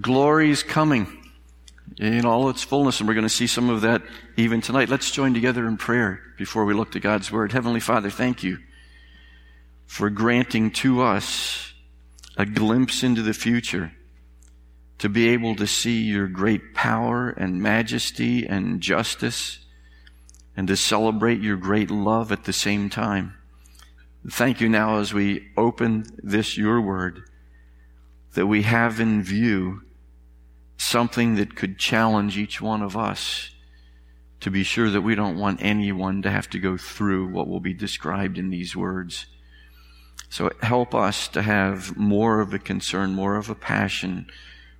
Glory's coming in all its fullness, and we're going to see some of that even tonight. Let's join together in prayer before we look to God's Word. Heavenly Father, thank you for granting to us a glimpse into the future to be able to see your great power and majesty and justice and to celebrate your great love at the same time. Thank you now as we open this, your word, that we have in view something that could challenge each one of us to be sure that we don't want anyone to have to go through what will be described in these words. So help us to have more of a concern, more of a passion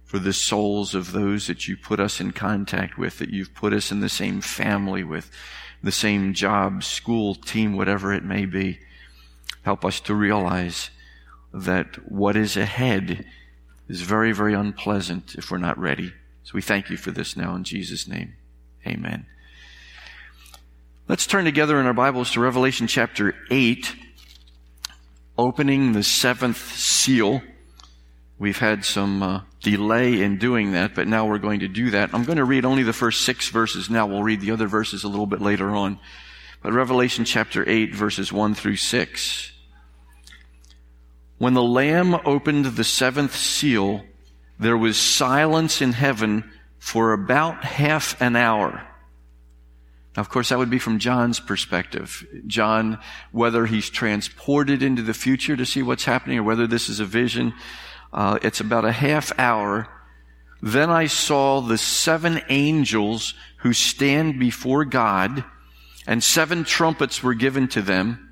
for the souls of those that you put us in contact with, that you've put us in the same family with, the same job, school, team, whatever it may be. Help us to realize that what is ahead is very, very unpleasant if we're not ready. So we thank you for this now in Jesus' name. Amen. Let's turn together in our Bibles to Revelation chapter 8, opening the seventh seal. We've had some uh, delay in doing that, but now we're going to do that. I'm going to read only the first six verses now. We'll read the other verses a little bit later on. But Revelation chapter 8, verses 1 through 6. When the Lamb opened the seventh seal, there was silence in heaven for about half an hour. Now, of course, that would be from John's perspective. John, whether he's transported into the future to see what's happening or whether this is a vision, uh, it's about a half hour. Then I saw the seven angels who stand before God, and seven trumpets were given to them.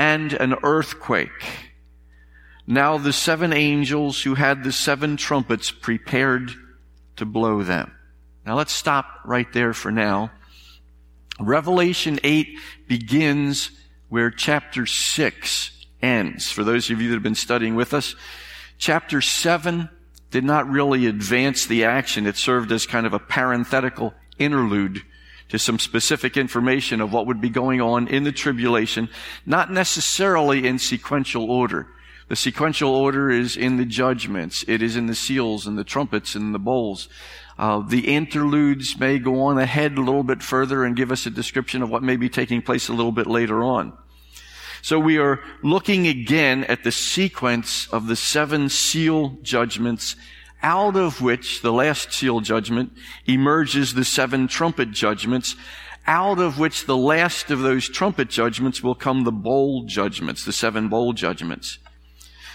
and an earthquake. Now the seven angels who had the seven trumpets prepared to blow them. Now let's stop right there for now. Revelation 8 begins where chapter 6 ends. For those of you that have been studying with us, chapter 7 did not really advance the action. It served as kind of a parenthetical interlude to some specific information of what would be going on in the tribulation, not necessarily in sequential order. The sequential order is in the judgments. It is in the seals and the trumpets and the bowls. Uh, the interludes may go on ahead a little bit further and give us a description of what may be taking place a little bit later on. So we are looking again at the sequence of the seven seal judgments out of which the last seal judgment emerges the seven trumpet judgments, out of which the last of those trumpet judgments will come the bowl judgments, the seven bowl judgments.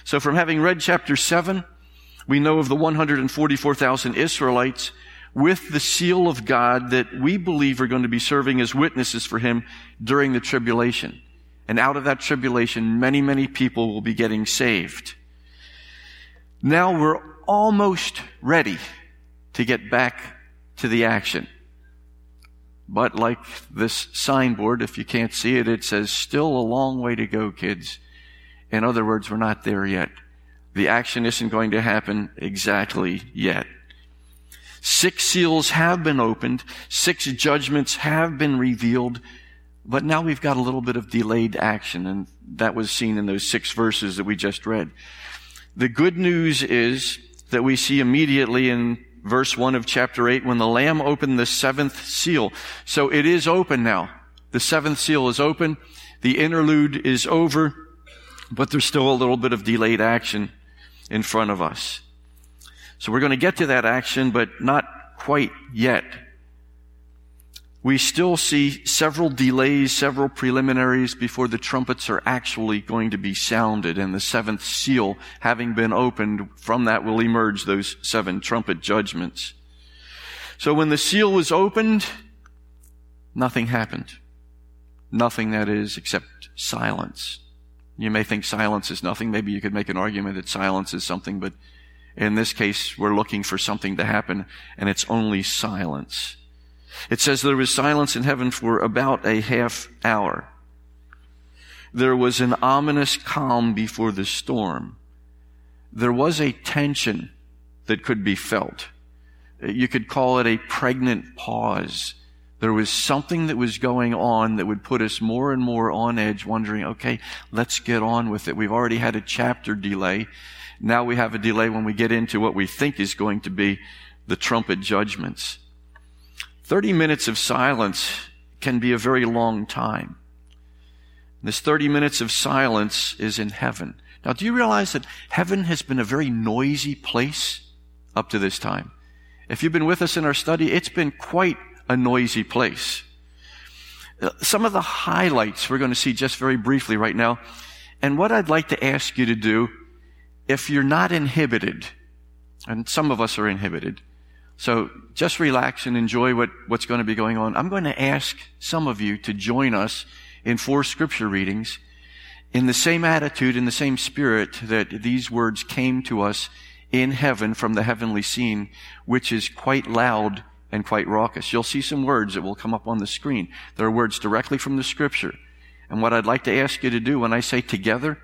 So from having read chapter 7, we know of the 144,000 Israelites with the seal of God that we believe are going to be serving as witnesses for Him during the tribulation. And out of that tribulation, many, many people will be getting saved. Now we're almost ready to get back to the action. But like this signboard, if you can't see it, it says, still a long way to go, kids. In other words, we're not there yet. The action isn't going to happen exactly yet. Six seals have been opened. Six judgments have been revealed. But now we've got a little bit of delayed action, and that was seen in those six verses that we just read. The good news is that we see immediately in verse 1 of chapter 8 when the Lamb opened the seventh seal. So it is open now. The seventh seal is open. The interlude is over, but there's still a little bit of delayed action in front of us. So we're going to get to that action, but not quite yet we still see several delays, several preliminaries before the trumpets are actually going to be sounded and the seventh seal having been opened, from that will emerge those seven trumpet judgments. So when the seal was opened, nothing happened. Nothing that is except silence. You may think silence is nothing. Maybe you could make an argument that silence is something, but In this case, we're looking for something to happen, and it's only silence. It says there was silence in heaven for about a half hour. There was an ominous calm before the storm. There was a tension that could be felt. You could call it a pregnant pause. There was something that was going on that would put us more and more on edge, wondering, okay, let's get on with it. We've already had a chapter delay. Now we have a delay when we get into what we think is going to be the trumpet judgments. 30 minutes of silence can be a very long time. This 30 minutes of silence is in heaven. Now, do you realize that heaven has been a very noisy place up to this time? If you've been with us in our study, it's been quite a noisy place. Uh, some of the highlights we're going to see just very briefly right now. And what I'd like to ask you to do, if you're not inhibited, and some of us are inhibited, so just relax and enjoy what, what's going to be going on. I'm going to ask some of you to join us in four scripture readings in the same attitude, in the same spirit that these words came to us in heaven from the heavenly scene, which is quite loud and quite raucous. You'll see some words that will come up on the screen. There are words directly from the scripture. And what I'd like to ask you to do when I say together,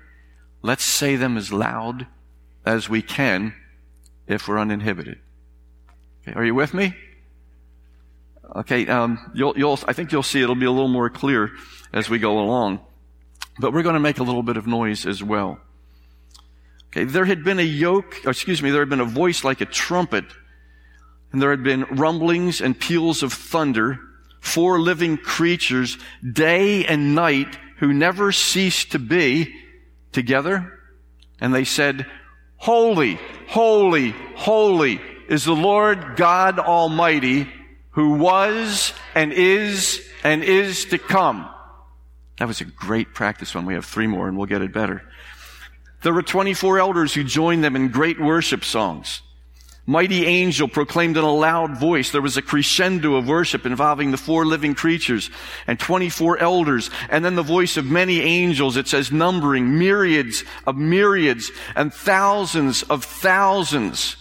let's say them as loud as we can if we're uninhibited. Okay, are you with me? Okay, um, you'll, you'll, I think you'll see it'll be a little more clear as we go along. But we're going to make a little bit of noise as well. Okay, there had been a yoke, excuse me, there had been a voice like a trumpet, and there had been rumblings and peals of thunder, four living creatures, day and night, who never ceased to be together. And they said, Holy, holy, holy is the Lord God Almighty who was and is and is to come. That was a great practice one. We have three more and we'll get it better. There were 24 elders who joined them in great worship songs. Mighty angel proclaimed in a loud voice. There was a crescendo of worship involving the four living creatures and 24 elders. And then the voice of many angels. It says numbering myriads of myriads and thousands of thousands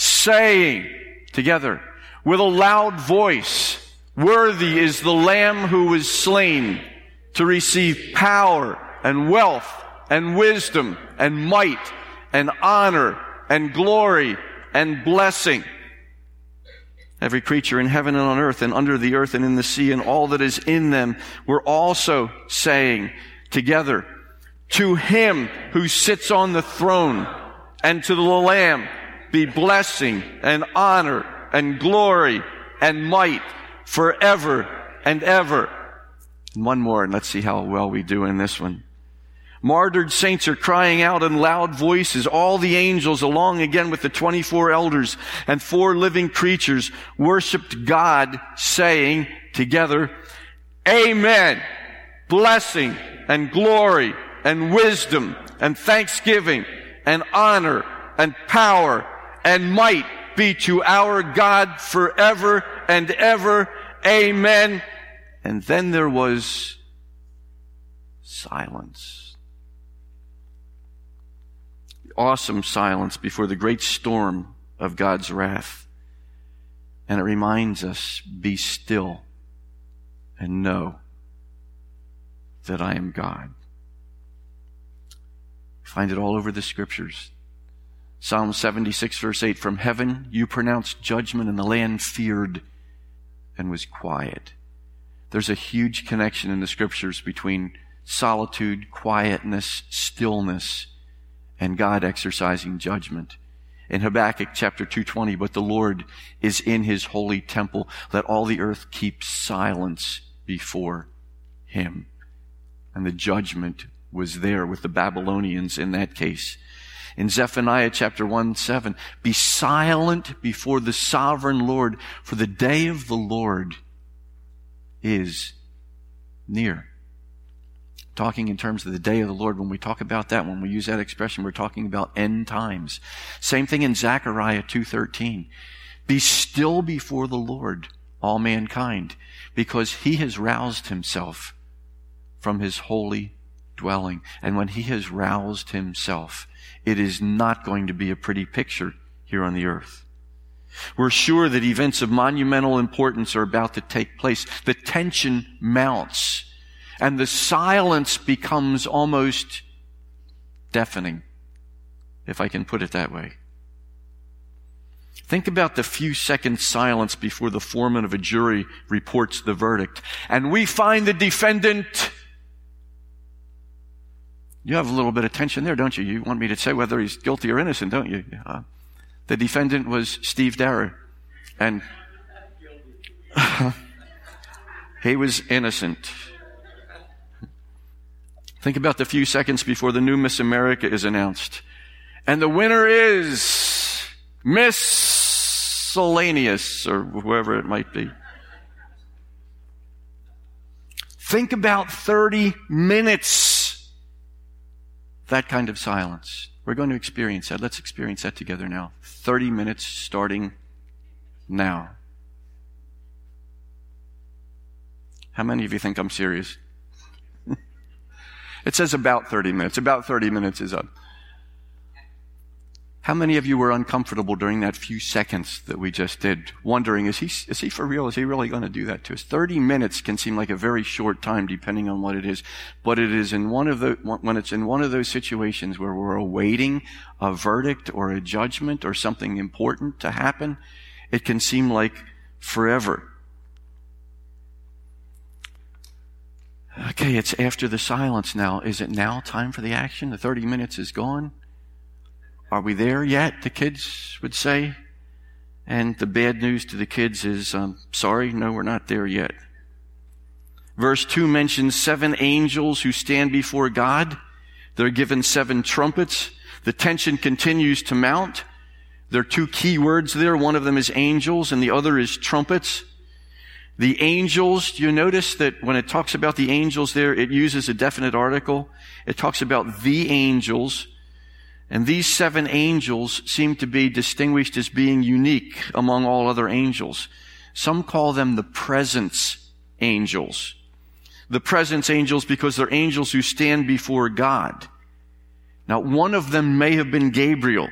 saying together with a loud voice, worthy is the lamb who was slain to receive power and wealth and wisdom and might and honor and glory and blessing. Every creature in heaven and on earth and under the earth and in the sea and all that is in them were also saying together, to him who sits on the throne and to the lamb be blessing and honor and glory and might forever and ever. One more, and let's see how well we do in this one. Martyred saints are crying out in loud voices. All the angels, along again with the 24 elders and four living creatures, worshiped God, saying together, Amen. Blessing and glory and wisdom and thanksgiving and honor and power and might be to our God forever and ever. Amen. And then there was silence. Awesome silence before the great storm of God's wrath. And it reminds us, be still and know that I am God. Find it all over the scriptures. Psalm 76 verse 8, from heaven you pronounced judgment and the land feared and was quiet. There's a huge connection in the scriptures between solitude, quietness, stillness, and God exercising judgment. In Habakkuk chapter 220, but the Lord is in his holy temple. Let all the earth keep silence before him. And the judgment was there with the Babylonians in that case in Zephaniah chapter 1 7. Be silent before the sovereign Lord, for the day of the Lord is near. Talking in terms of the day of the Lord, when we talk about that, when we use that expression, we're talking about end times. Same thing in Zechariah 2.13. Be still before the Lord, all mankind, because he has roused himself from his holy dwelling. And when he has roused himself, it is not going to be a pretty picture here on the earth. We're sure that events of monumental importance are about to take place. The tension mounts and the silence becomes almost deafening, if I can put it that way. Think about the few seconds silence before the foreman of a jury reports the verdict. And we find the defendant. You have a little bit of tension there, don't you? You want me to say whether he's guilty or innocent, don't you? Uh, the defendant was Steve Darrow. And he was innocent. Think about the few seconds before the new Miss America is announced. And the winner is Miss Miscellaneous, or whoever it might be. Think about 30 minutes. That kind of silence. We're going to experience that. Let's experience that together now. 30 minutes starting now. How many of you think I'm serious? it says about 30 minutes. About 30 minutes is up. How many of you were uncomfortable during that few seconds that we just did, wondering, is he, is he for real? Is he really going to do that to us? 30 minutes can seem like a very short time depending on what it is, but it is in one of the, when it's in one of those situations where we're awaiting a verdict or a judgment or something important to happen, it can seem like forever. Okay, it's after the silence now. Is it now time for the action? The 30 minutes is gone. Are we there yet? The kids would say. And the bad news to the kids is, um, sorry, no, we're not there yet. Verse 2 mentions seven angels who stand before God. They're given seven trumpets. The tension continues to mount. There are two key words there. One of them is angels and the other is trumpets. The angels, you notice that when it talks about the angels there, it uses a definite article. It talks about the angels. And these seven angels seem to be distinguished as being unique among all other angels. Some call them the presence angels. The presence angels because they're angels who stand before God. Now, one of them may have been Gabriel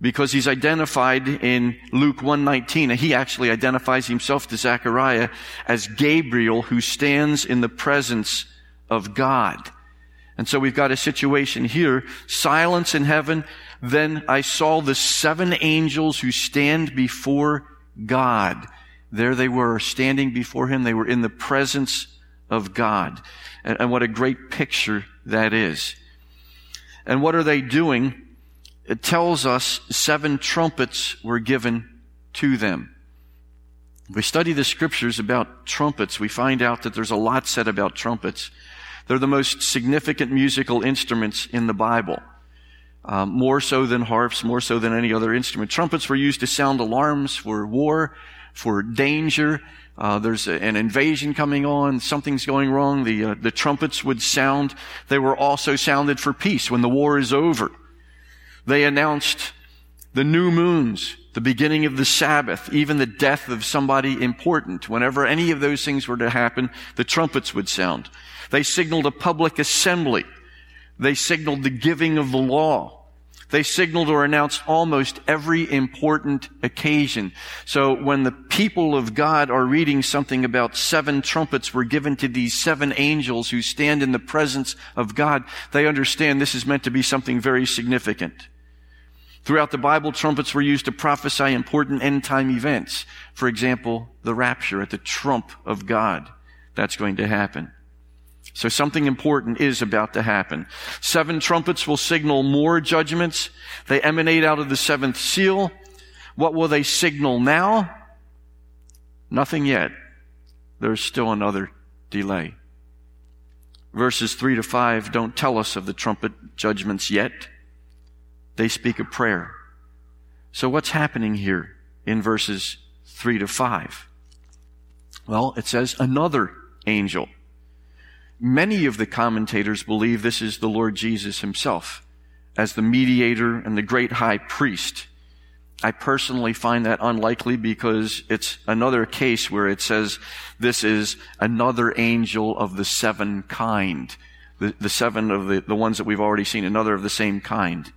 because he's identified in Luke 119. And he actually identifies himself to Zechariah as Gabriel who stands in the presence of God. And so we've got a situation here, silence in heaven. Then I saw the seven angels who stand before God. There they were, standing before him. They were in the presence of God. And, and what a great picture that is. And what are they doing? It tells us seven trumpets were given to them. we study the scriptures about trumpets, we find out that there's a lot said about trumpets. They're the most significant musical instruments in the Bible. Um, more so than harps, more so than any other instrument. Trumpets were used to sound alarms for war, for danger. Uh, there's a, an invasion coming on, something's going wrong. The uh, the trumpets would sound. They were also sounded for peace when the war is over. They announced the new moons, the beginning of the Sabbath, even the death of somebody important. Whenever any of those things were to happen, the trumpets would sound. They signaled a public assembly. They signaled the giving of the law. They signaled or announced almost every important occasion. So when the people of God are reading something about seven trumpets were given to these seven angels who stand in the presence of God, they understand this is meant to be something very significant. Throughout the Bible, trumpets were used to prophesy important end time events. For example, the rapture at the trump of God. That's going to happen. So something important is about to happen. Seven trumpets will signal more judgments. They emanate out of the seventh seal. What will they signal now? Nothing yet. There's still another delay. Verses 3 to 5 don't tell us of the trumpet judgments yet. They speak a prayer. So what's happening here in verses 3 to 5? Well, it says another angel. Many of the commentators believe this is the Lord Jesus himself as the mediator and the great high priest. I personally find that unlikely because it's another case where it says this is another angel of the seven kind. the, the seven of the, the ones that we've already seen, another of the same kind.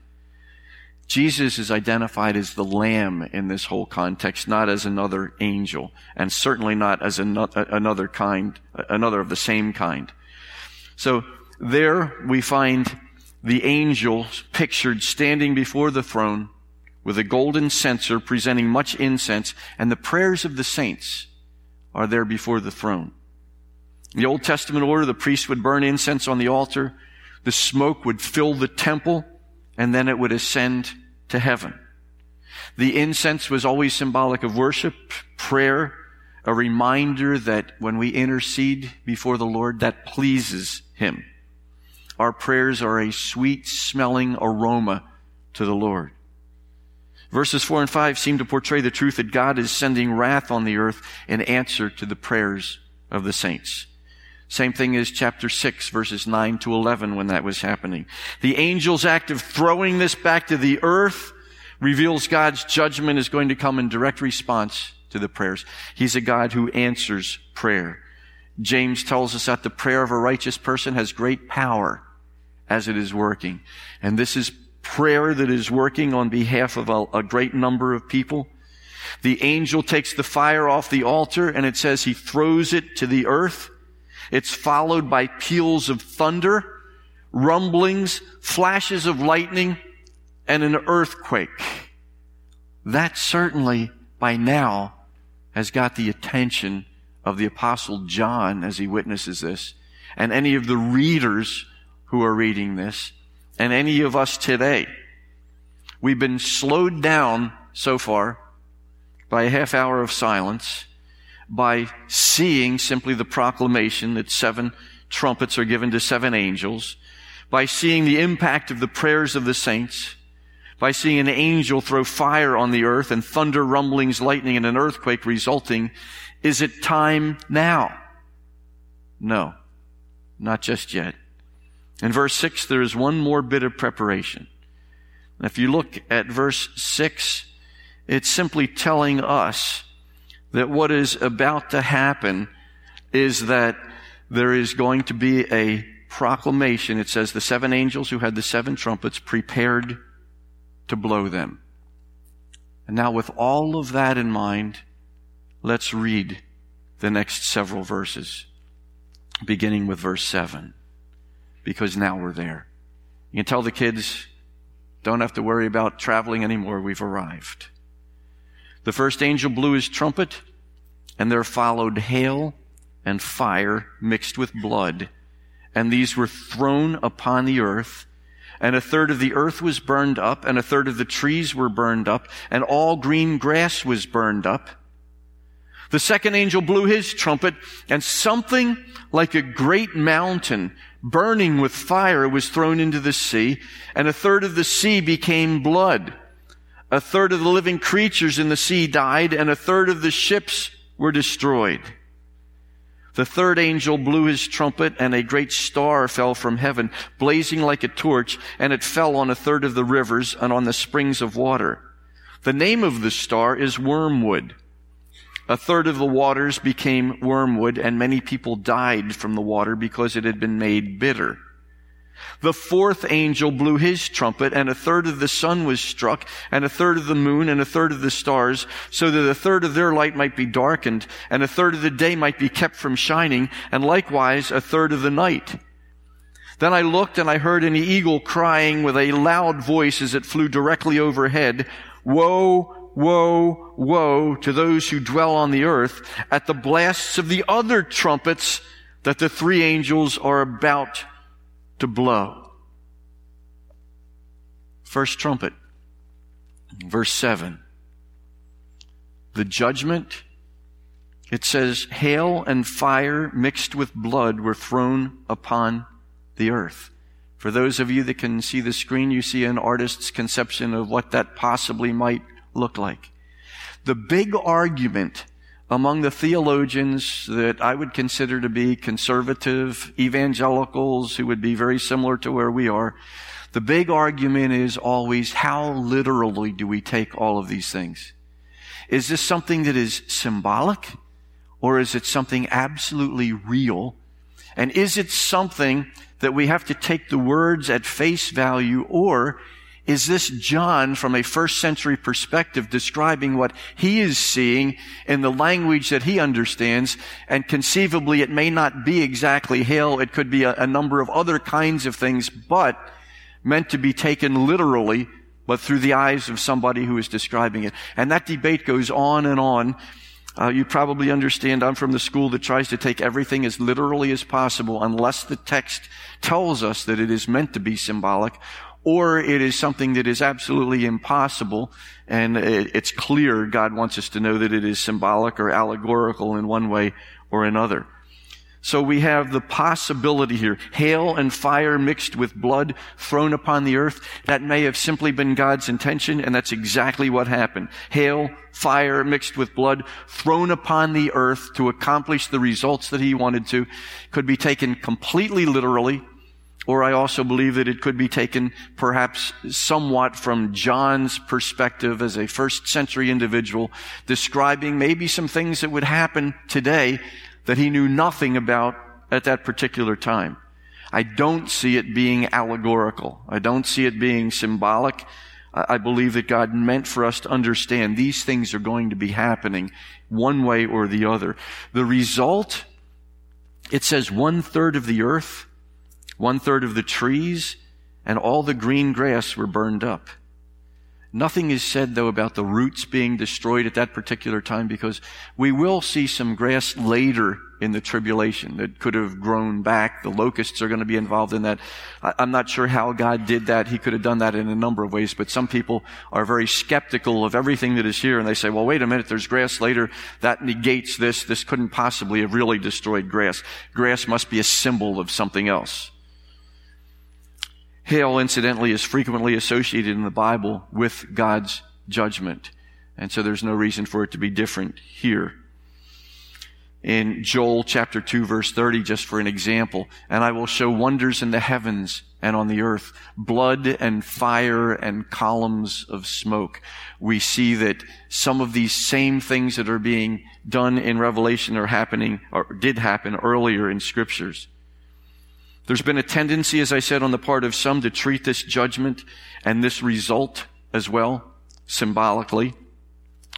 Jesus is identified as the lamb in this whole context, not as another angel, and certainly not as another kind, another of the same kind. So there we find the angel pictured standing before the throne with a golden censer presenting much incense, and the prayers of the saints are there before the throne. In the Old Testament order, the priest would burn incense on the altar, the smoke would fill the temple, and then it would ascend to heaven. The incense was always symbolic of worship, prayer, a reminder that when we intercede before the Lord, that pleases Him. Our prayers are a sweet smelling aroma to the Lord. Verses 4 and 5 seem to portray the truth that God is sending wrath on the earth in answer to the prayers of the saints. Same thing as chapter 6 verses 9 to 11 when that was happening. The angel's act of throwing this back to the earth reveals God's judgment is going to come in direct response to the prayers. He's a God who answers prayer. James tells us that the prayer of a righteous person has great power as it is working. And this is prayer that is working on behalf of a, a great number of people. The angel takes the fire off the altar and it says he throws it to the earth. It's followed by peals of thunder, rumblings, flashes of lightning, and an earthquake. That certainly by now has got the attention of the apostle John as he witnesses this and any of the readers who are reading this and any of us today. We've been slowed down so far by a half hour of silence by seeing simply the proclamation that seven trumpets are given to seven angels, by seeing the impact of the prayers of the saints, by seeing an angel throw fire on the earth and thunder, rumblings, lightning, and an earthquake resulting. Is it time now? No, not just yet. In verse 6, there is one more bit of preparation. if you look at verse 6, it's simply telling us that what is about to happen is that there is going to be a proclamation. It says the seven angels who had the seven trumpets prepared to blow them. And now with all of that in mind, let's read the next several verses, beginning with verse 7, because now we're there. You can tell the kids, don't have to worry about traveling anymore. We've arrived. The first angel blew his trumpet, and there followed hail and fire mixed with blood. And these were thrown upon the earth. And a third of the earth was burned up, and a third of the trees were burned up, and all green grass was burned up. The second angel blew his trumpet, and something like a great mountain burning with fire was thrown into the sea, and a third of the sea became blood. A third of the living creatures in the sea died, and a third of the ships were destroyed. The third angel blew his trumpet, and a great star fell from heaven, blazing like a torch, and it fell on a third of the rivers and on the springs of water. The name of the star is wormwood. A third of the waters became wormwood, and many people died from the water because it had been made bitter. The fourth angel blew his trumpet, and a third of the sun was struck, and a third of the moon, and a third of the stars, so that a third of their light might be darkened, and a third of the day might be kept from shining, and likewise a third of the night. Then I looked, and I heard an eagle crying with a loud voice as it flew directly overhead, Woe, woe, woe to those who dwell on the earth at the blasts of the other trumpets that the three angels are about to blow. First trumpet, verse 7. The judgment, it says, hail and fire mixed with blood were thrown upon the earth. For those of you that can see the screen, you see an artist's conception of what that possibly might look like. The big argument among the theologians that I would consider to be conservative evangelicals who would be very similar to where we are, the big argument is always how literally do we take all of these things? Is this something that is symbolic or is it something absolutely real? And is it something that we have to take the words at face value or is this John from a first century perspective describing what he is seeing in the language that he understands? And conceivably it may not be exactly hail. It could be a, a number of other kinds of things, but meant to be taken literally, but through the eyes of somebody who is describing it. And that debate goes on and on. Uh, you probably understand I'm from the school that tries to take everything as literally as possible unless the text tells us that it is meant to be symbolic or it is something that is absolutely impossible and it's clear God wants us to know that it is symbolic or allegorical in one way or another. So we have the possibility here. Hail and fire mixed with blood thrown upon the earth. That may have simply been God's intention, and that's exactly what happened. Hail, fire mixed with blood thrown upon the earth to accomplish the results that he wanted to. Could be taken completely literally, or I also believe that it could be taken perhaps somewhat from John's perspective as a first century individual, describing maybe some things that would happen today that he knew nothing about at that particular time. I don't see it being allegorical. I don't see it being symbolic. I believe that God meant for us to understand these things are going to be happening one way or the other. The result, it says one third of the earth one third of the trees and all the green grass were burned up. Nothing is said, though, about the roots being destroyed at that particular time because we will see some grass later in the tribulation that could have grown back. The locusts are going to be involved in that. I'm not sure how God did that. He could have done that in a number of ways, but some people are very skeptical of everything that is here and they say, well, wait a minute, there's grass later. That negates this. This couldn't possibly have really destroyed grass. Grass must be a symbol of something else. Hail, incidentally, is frequently associated in the Bible with God's judgment. And so there's no reason for it to be different here. In Joel chapter 2 verse 30, just for an example, and I will show wonders in the heavens and on the earth, blood and fire and columns of smoke. We see that some of these same things that are being done in Revelation are happening, or did happen earlier in scriptures. There's been a tendency, as I said, on the part of some to treat this judgment and this result as well, symbolically.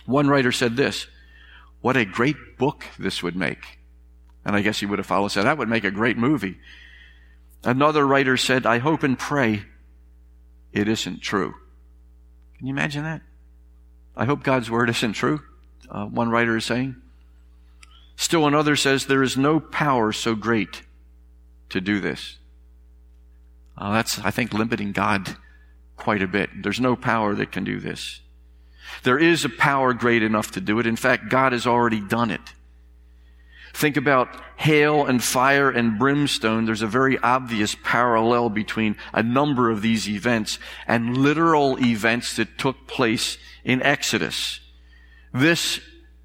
One writer said this, what a great book this would make. And I guess he would have followed said, that would make a great movie. Another writer said, I hope and pray it isn't true. Can you imagine that? I hope God's word isn't true, uh, one writer is saying. Still another says, there is no power so great to do this. Uh, that's, I think, limiting God quite a bit. There's no power that can do this. There is a power great enough to do it. In fact, God has already done it. Think about hail and fire and brimstone. There's a very obvious parallel between a number of these events and literal events that took place in Exodus. This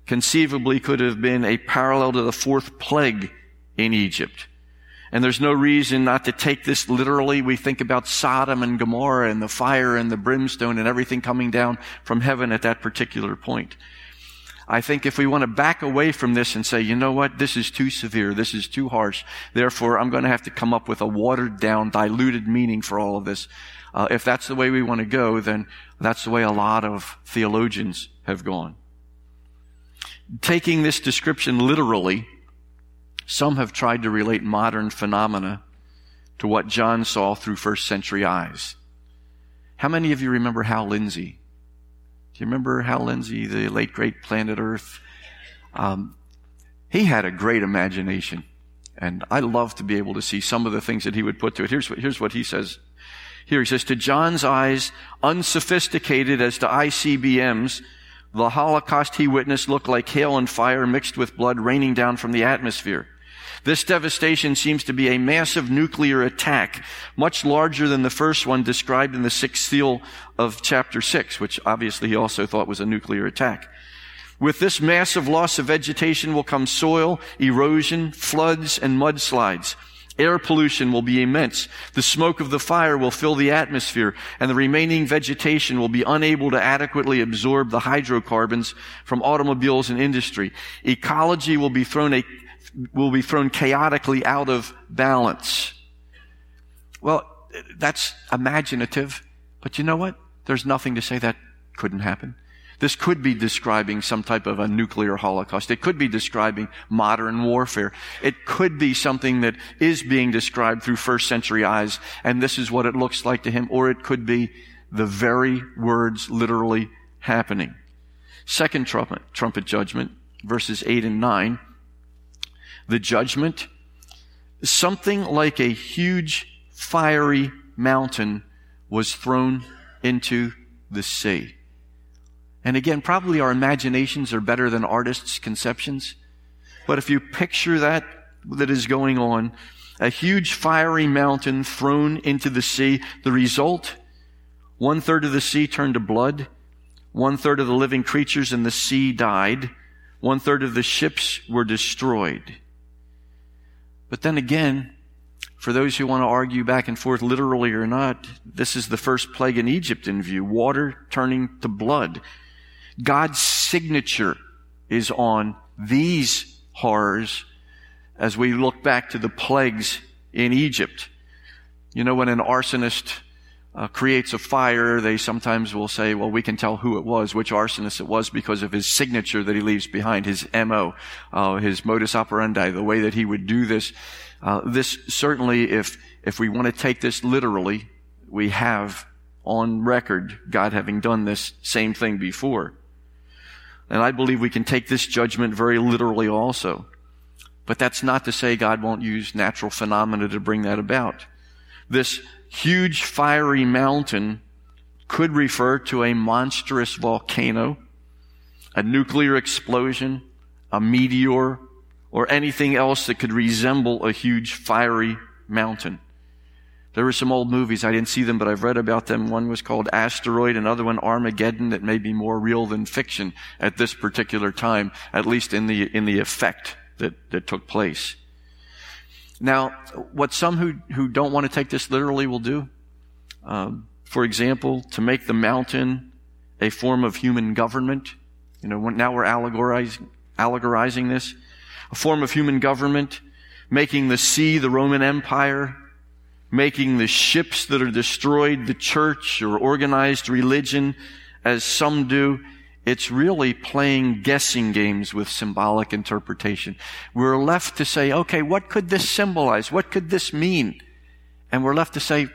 conceivably could have been a parallel to the fourth plague in Egypt. And there's no reason not to take this literally. We think about Sodom and Gomorrah and the fire and the brimstone and everything coming down from heaven at that particular point. I think if we want to back away from this and say, you know what, this is too severe, this is too harsh, therefore I'm going to have to come up with a watered down, diluted meaning for all of this. Uh, if that's the way we want to go, then that's the way a lot of theologians have gone. Taking this description literally, some have tried to relate modern phenomena to what John saw through first century eyes. How many of you remember Hal Lindsey? Do you remember Hal Lindsey, the late great Planet Earth? Um, he had a great imagination. And I love to be able to see some of the things that he would put to it. Here's what, here's what he says. Here he says, to John's eyes, unsophisticated as to ICBMs, the Holocaust he witnessed looked like hail and fire mixed with blood raining down from the atmosphere. This devastation seems to be a massive nuclear attack, much larger than the first one described in the sixth seal of chapter six, which obviously he also thought was a nuclear attack. With this massive loss of vegetation will come soil, erosion, floods, and mudslides. Air pollution will be immense. The smoke of the fire will fill the atmosphere, and the remaining vegetation will be unable to adequately absorb the hydrocarbons from automobiles and industry. Ecology will be thrown a will be thrown chaotically out of balance. Well, that's imaginative, but you know what? There's nothing to say that couldn't happen. This could be describing some type of a nuclear holocaust. It could be describing modern warfare. It could be something that is being described through first century eyes, and this is what it looks like to him, or it could be the very words literally happening. Second trumpet, trumpet judgment, verses 8 and 9. The judgment, something like a huge fiery mountain was thrown into the sea. And again, probably our imaginations are better than artists' conceptions. But if you picture that, that is going on, a huge fiery mountain thrown into the sea, the result, one third of the sea turned to blood, one third of the living creatures in the sea died, one third of the ships were destroyed. But then again, for those who want to argue back and forth literally or not, this is the first plague in Egypt in view water turning to blood. God's signature is on these horrors as we look back to the plagues in Egypt. You know, when an arsonist uh, creates a fire, they sometimes will say, well, we can tell who it was, which arsonist it was because of his signature that he leaves behind, his MO, uh, his modus operandi, the way that he would do this. Uh, this certainly, if, if we want to take this literally, we have on record God having done this same thing before. And I believe we can take this judgment very literally also. But that's not to say God won't use natural phenomena to bring that about. This huge fiery mountain could refer to a monstrous volcano, a nuclear explosion, a meteor, or anything else that could resemble a huge fiery mountain. There were some old movies. I didn't see them, but I've read about them. One was called Asteroid, another one Armageddon that may be more real than fiction at this particular time, at least in the, in the effect that, that took place. Now, what some who, who don't want to take this literally will do, um, for example, to make the mountain a form of human government. You know, now we're allegorizing, allegorizing this. A form of human government, making the sea the Roman Empire, making the ships that are destroyed the church or organized religion as some do. It's really playing guessing games with symbolic interpretation. We're left to say, okay, what could this symbolize? What could this mean? And we're left to say,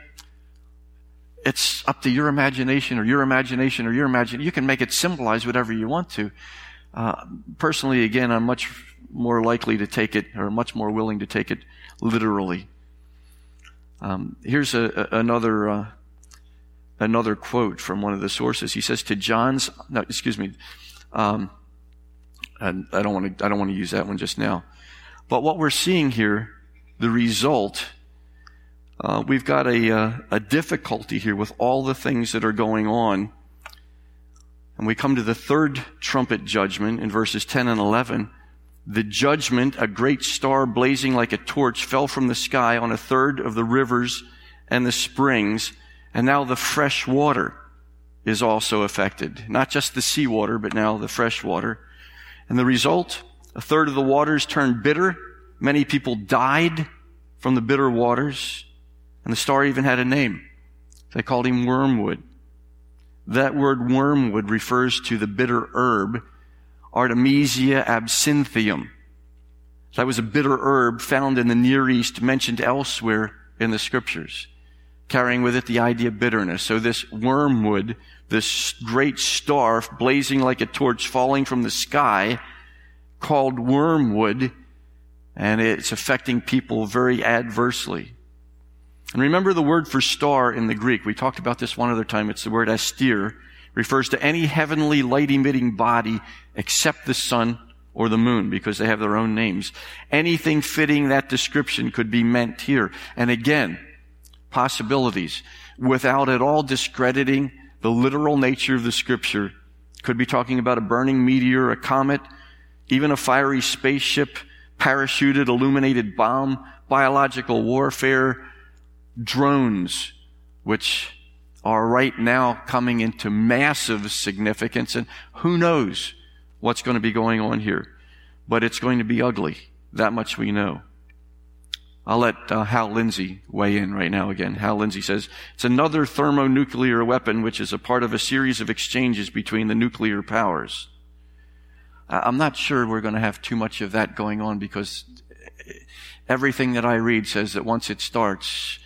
it's up to your imagination or your imagination or your imagination. You can make it symbolize whatever you want to. Uh, personally, again, I'm much more likely to take it or much more willing to take it literally. Um, here's a, a, another uh, another quote from one of the sources. He says to John's, no, excuse me, um, I don't want to I don't want to use that one just now. But what we're seeing here, the result, uh, we've got a uh, a difficulty here with all the things that are going on. And we come to the third trumpet judgment in verses 10 and 11 the judgment, a great star blazing like a torch, fell from the sky on a third of the rivers and the springs, and now the fresh water is also affected. Not just the seawater, but now the fresh water. And the result, a third of the waters turned bitter. Many people died from the bitter waters. And the star even had a name. They called him wormwood. That word wormwood refers to the bitter herb Artemisia absinthium. That was a bitter herb found in the Near East, mentioned elsewhere in the scriptures, carrying with it the idea of bitterness. So this wormwood, this great star blazing like a torch falling from the sky, called wormwood, and it's affecting people very adversely. And remember the word for star in the Greek. We talked about this one other time. It's the word aster refers to any heavenly light emitting body except the sun or the moon because they have their own names. Anything fitting that description could be meant here. And again, possibilities without at all discrediting the literal nature of the scripture. Could be talking about a burning meteor, a comet, even a fiery spaceship, parachuted illuminated bomb, biological warfare, drones, which are right now coming into massive significance and who knows what's going to be going on here. But it's going to be ugly. That much we know. I'll let uh, Hal Lindsey weigh in right now again. Hal Lindsey says, it's another thermonuclear weapon which is a part of a series of exchanges between the nuclear powers. I'm not sure we're going to have too much of that going on because everything that I read says that once it starts,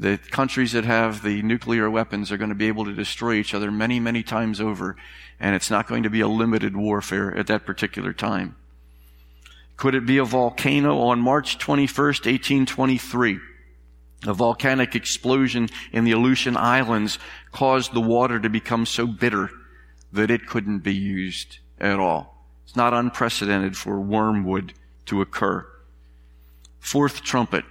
the countries that have the nuclear weapons are going to be able to destroy each other many, many times over, and it's not going to be a limited warfare at that particular time. Could it be a volcano on March 21st, 1823? A volcanic explosion in the Aleutian Islands caused the water to become so bitter that it couldn't be used at all. It's not unprecedented for wormwood to occur. Fourth trumpet,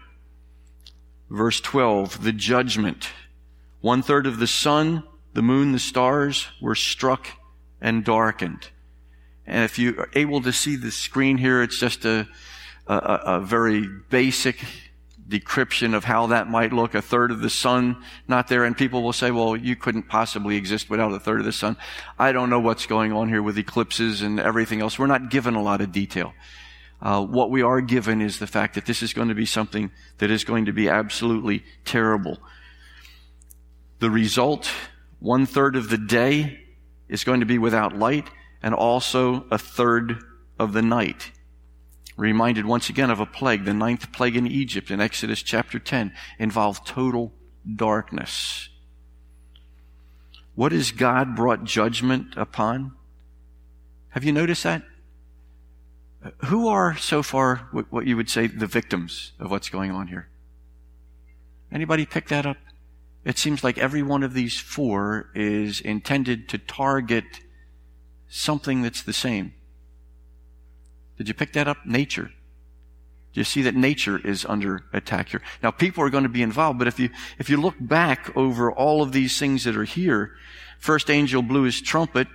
verse 12, the judgment. One third of the sun, the moon, the stars were struck and darkened. And if you are able to see the screen here, it's just a, a, a very basic decryption of how that might look. A third of the sun not there. And people will say, well, you couldn't possibly exist without a third of the sun. I don't know what's going on here with eclipses and everything else. We're not given a lot of detail. Uh, what we are given is the fact that this is going to be something that is going to be absolutely terrible. The result, one third of the day is going to be without light and also a third of the night reminded once again of a plague. The ninth plague in Egypt in Exodus chapter 10 involved total darkness. What has God brought judgment upon? Have you noticed that? Who are so far what you would say the victims of what's going on here? Anybody pick that up? It seems like every one of these four is intended to target something that's the same. Did you pick that up? Nature. Do you see that nature is under attack here? Now people are going to be involved, but if you, if you look back over all of these things that are here, first angel blew his trumpet,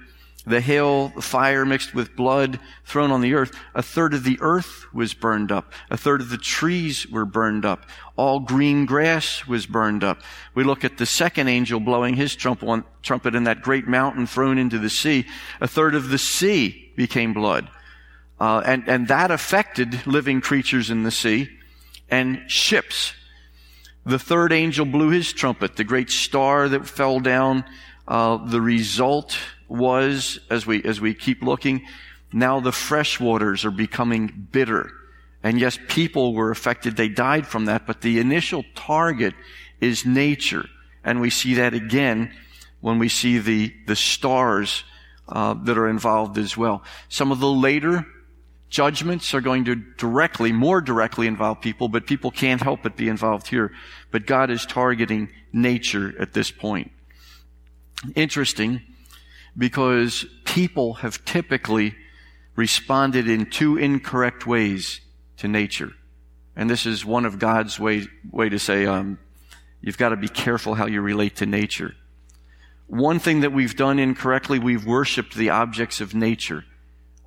the hail, the fire mixed with blood thrown on the earth. A third of the earth was burned up. A third of the trees were burned up. All green grass was burned up. We look at the second angel blowing his trumpet in that great mountain thrown into the sea. A third of the sea became blood. Uh, and, and that affected living creatures in the sea and ships. The third angel blew his trumpet, the great star that fell down. Uh, the result was, as we, as we keep looking, now the fresh waters are becoming bitter. And yes, people were affected. They died from that, but the initial target is nature. And we see that again when we see the, the stars uh, that are involved as well. Some of the later judgments are going to directly, more directly involve people, but people can't help but be involved here. But God is targeting nature at this point. Interesting because people have typically responded in two incorrect ways to nature. And this is one of God's way, way to say, um, you've got to be careful how you relate to nature. One thing that we've done incorrectly, we've worshiped the objects of nature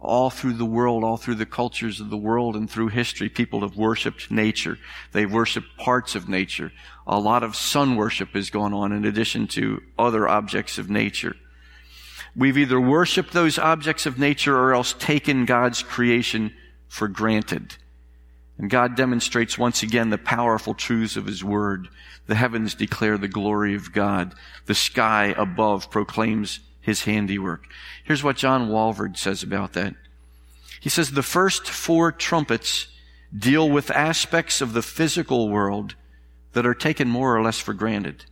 all through the world, all through the cultures of the world and through history, people have worshiped nature. They've worshiped parts of nature. A lot of sun worship has gone on in addition to other objects of nature. We've either worshiped those objects of nature or else taken God's creation for granted. And God demonstrates once again the powerful truths of His Word. The heavens declare the glory of God. The sky above proclaims his handiwork. Here's what John Walvoord says about that. He says the first four trumpets deal with aspects of the physical world that are taken more or less for granted.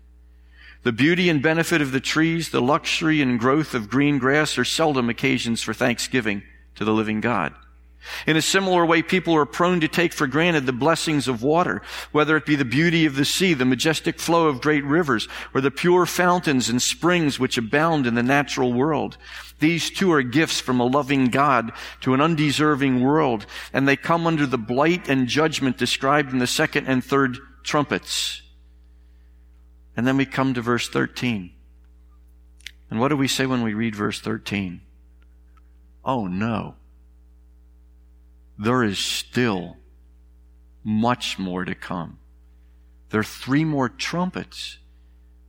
The beauty and benefit of the trees, the luxury and growth of green grass are seldom occasions for thanksgiving to the living God. In a similar way, people are prone to take for granted the blessings of water, whether it be the beauty of the sea, the majestic flow of great rivers, or the pure fountains and springs which abound in the natural world. These too are gifts from a loving God to an undeserving world, and they come under the blight and judgment described in the second and third trumpets. And then we come to verse 13. And what do we say when we read verse 13? Oh no there is still much more to come. There are three more trumpets,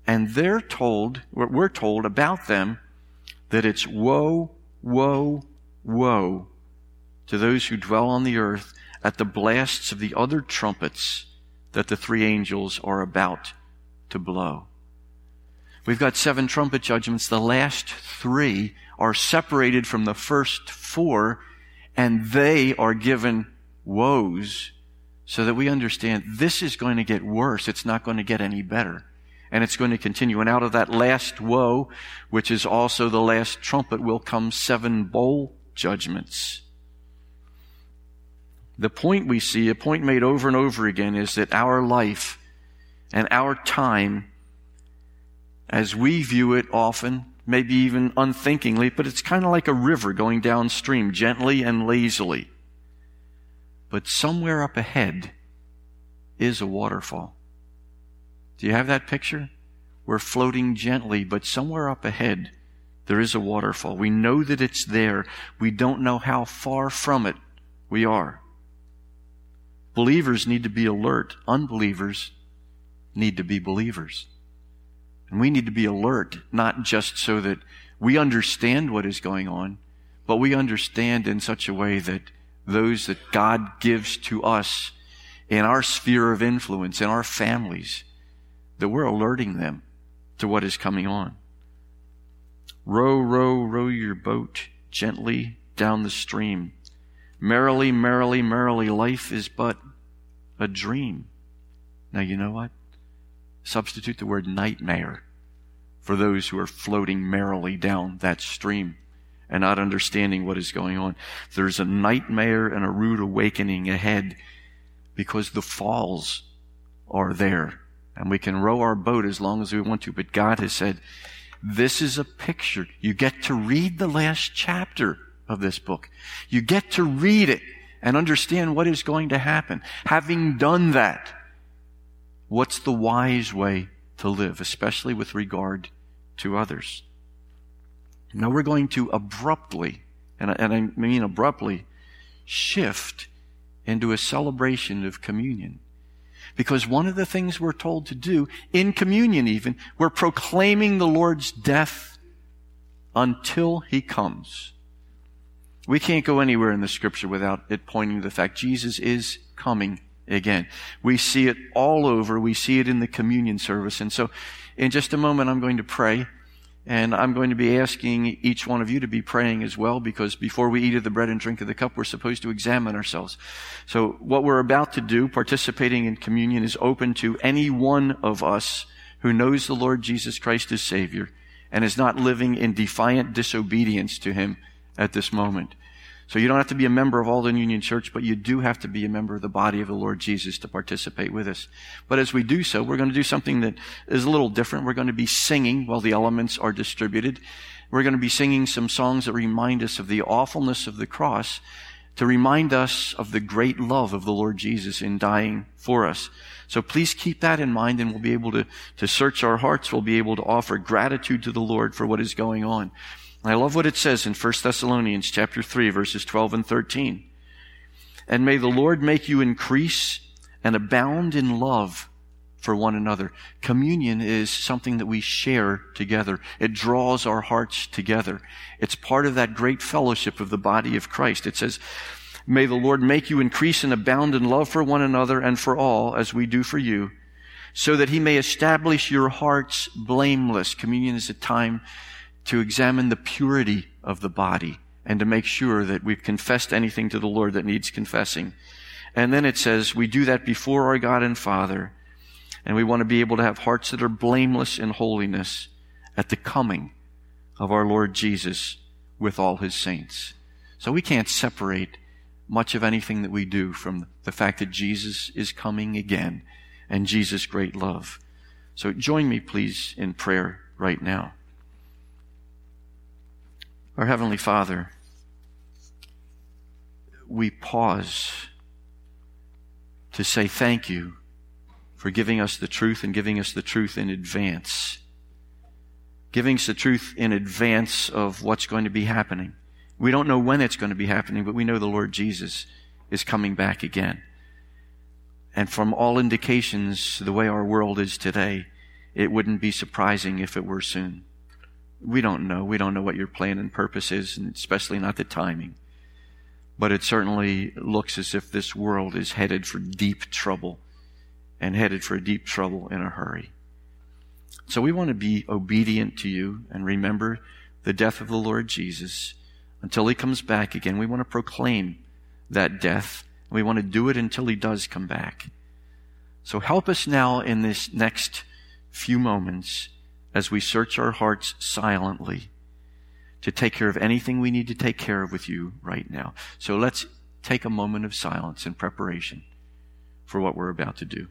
and they're told, we're told about them that it's woe, woe, woe to those who dwell on the earth at the blasts of the other trumpets that the three angels are about to blow. We've got seven trumpet judgments. The last three are separated from the first four, and they are given woes so that we understand this is going to get worse. It's not going to get any better. And it's going to continue. And out of that last woe, which is also the last trumpet, will come seven bowl judgments. The point we see, a point made over and over again, is that our life and our time, as we view it often, maybe even unthinkingly, but it's kind of like a river going downstream, gently and lazily. But somewhere up ahead is a waterfall. Do you have that picture? We're floating gently, but somewhere up ahead there is a waterfall. We know that it's there. We don't know how far from it we are. Believers need to be alert. Unbelievers need to be believers. And we need to be alert, not just so that we understand what is going on, but we understand in such a way that those that God gives to us in our sphere of influence, in our families, that we're alerting them to what is coming on. Row, row, row your boat gently down the stream. Merrily, merrily, merrily, life is but a dream. Now, you know what? Substitute the word nightmare for those who are floating merrily down that stream and not understanding what is going on. There's a nightmare and a rude awakening ahead because the falls are there. And we can row our boat as long as we want to. But God has said, this is a picture. You get to read the last chapter of this book. You get to read it and understand what is going to happen. Having done that, what's the wise way to live, especially with regard to others? Now we're going to abruptly, and I, and I mean abruptly, shift into a celebration of communion. Because one of the things we're told to do, in communion even, we're proclaiming the Lord's death until He comes. We can't go anywhere in the scripture without it pointing to the fact Jesus is coming again. We see it all over. We see it in the communion service. And so in just a moment, I'm going to pray. And I'm going to be asking each one of you to be praying as well because before we eat of the bread and drink of the cup, we're supposed to examine ourselves. So what we're about to do, participating in communion, is open to any one of us who knows the Lord Jesus Christ as Savior and is not living in defiant disobedience to Him at this moment. So you don't have to be a member of Alden Union Church, but you do have to be a member of the body of the Lord Jesus to participate with us. But as we do so, we're going to do something that is a little different. We're going to be singing while the elements are distributed. We're going to be singing some songs that remind us of the awfulness of the cross, to remind us of the great love of the Lord Jesus in dying for us. So please keep that in mind and we'll be able to, to search our hearts. We'll be able to offer gratitude to the Lord for what is going on. I love what it says in 1 Thessalonians chapter 3 verses 12 and 13. And may the Lord make you increase and abound in love for one another. Communion is something that we share together. It draws our hearts together. It's part of that great fellowship of the body of Christ. It says, May the Lord make you increase and abound in love for one another and for all as we do for you, so that he may establish your hearts blameless. Communion is a time to examine the purity of the body and to make sure that we've confessed anything to the Lord that needs confessing. And then it says we do that before our God and Father, and we want to be able to have hearts that are blameless in holiness at the coming of our Lord Jesus with all his saints. So we can't separate much of anything that we do from the fact that Jesus is coming again and Jesus' great love. So join me, please, in prayer right now. Our Heavenly Father, we pause to say thank you for giving us the truth and giving us the truth in advance. Giving us the truth in advance of what's going to be happening. We don't know when it's going to be happening, but we know the Lord Jesus is coming back again. And from all indications, the way our world is today, it wouldn't be surprising if it were soon. We don't know. We don't know what your plan and purpose is, and especially not the timing. but it certainly looks as if this world is headed for deep trouble and headed for deep trouble in a hurry. So we want to be obedient to you and remember the death of the Lord Jesus until he comes back again. We want to proclaim that death. We want to do it until he does come back. So help us now in this next few moments as we search our hearts silently to take care of anything we need to take care of with you right now. So let's take a moment of silence in preparation for what we're about to do.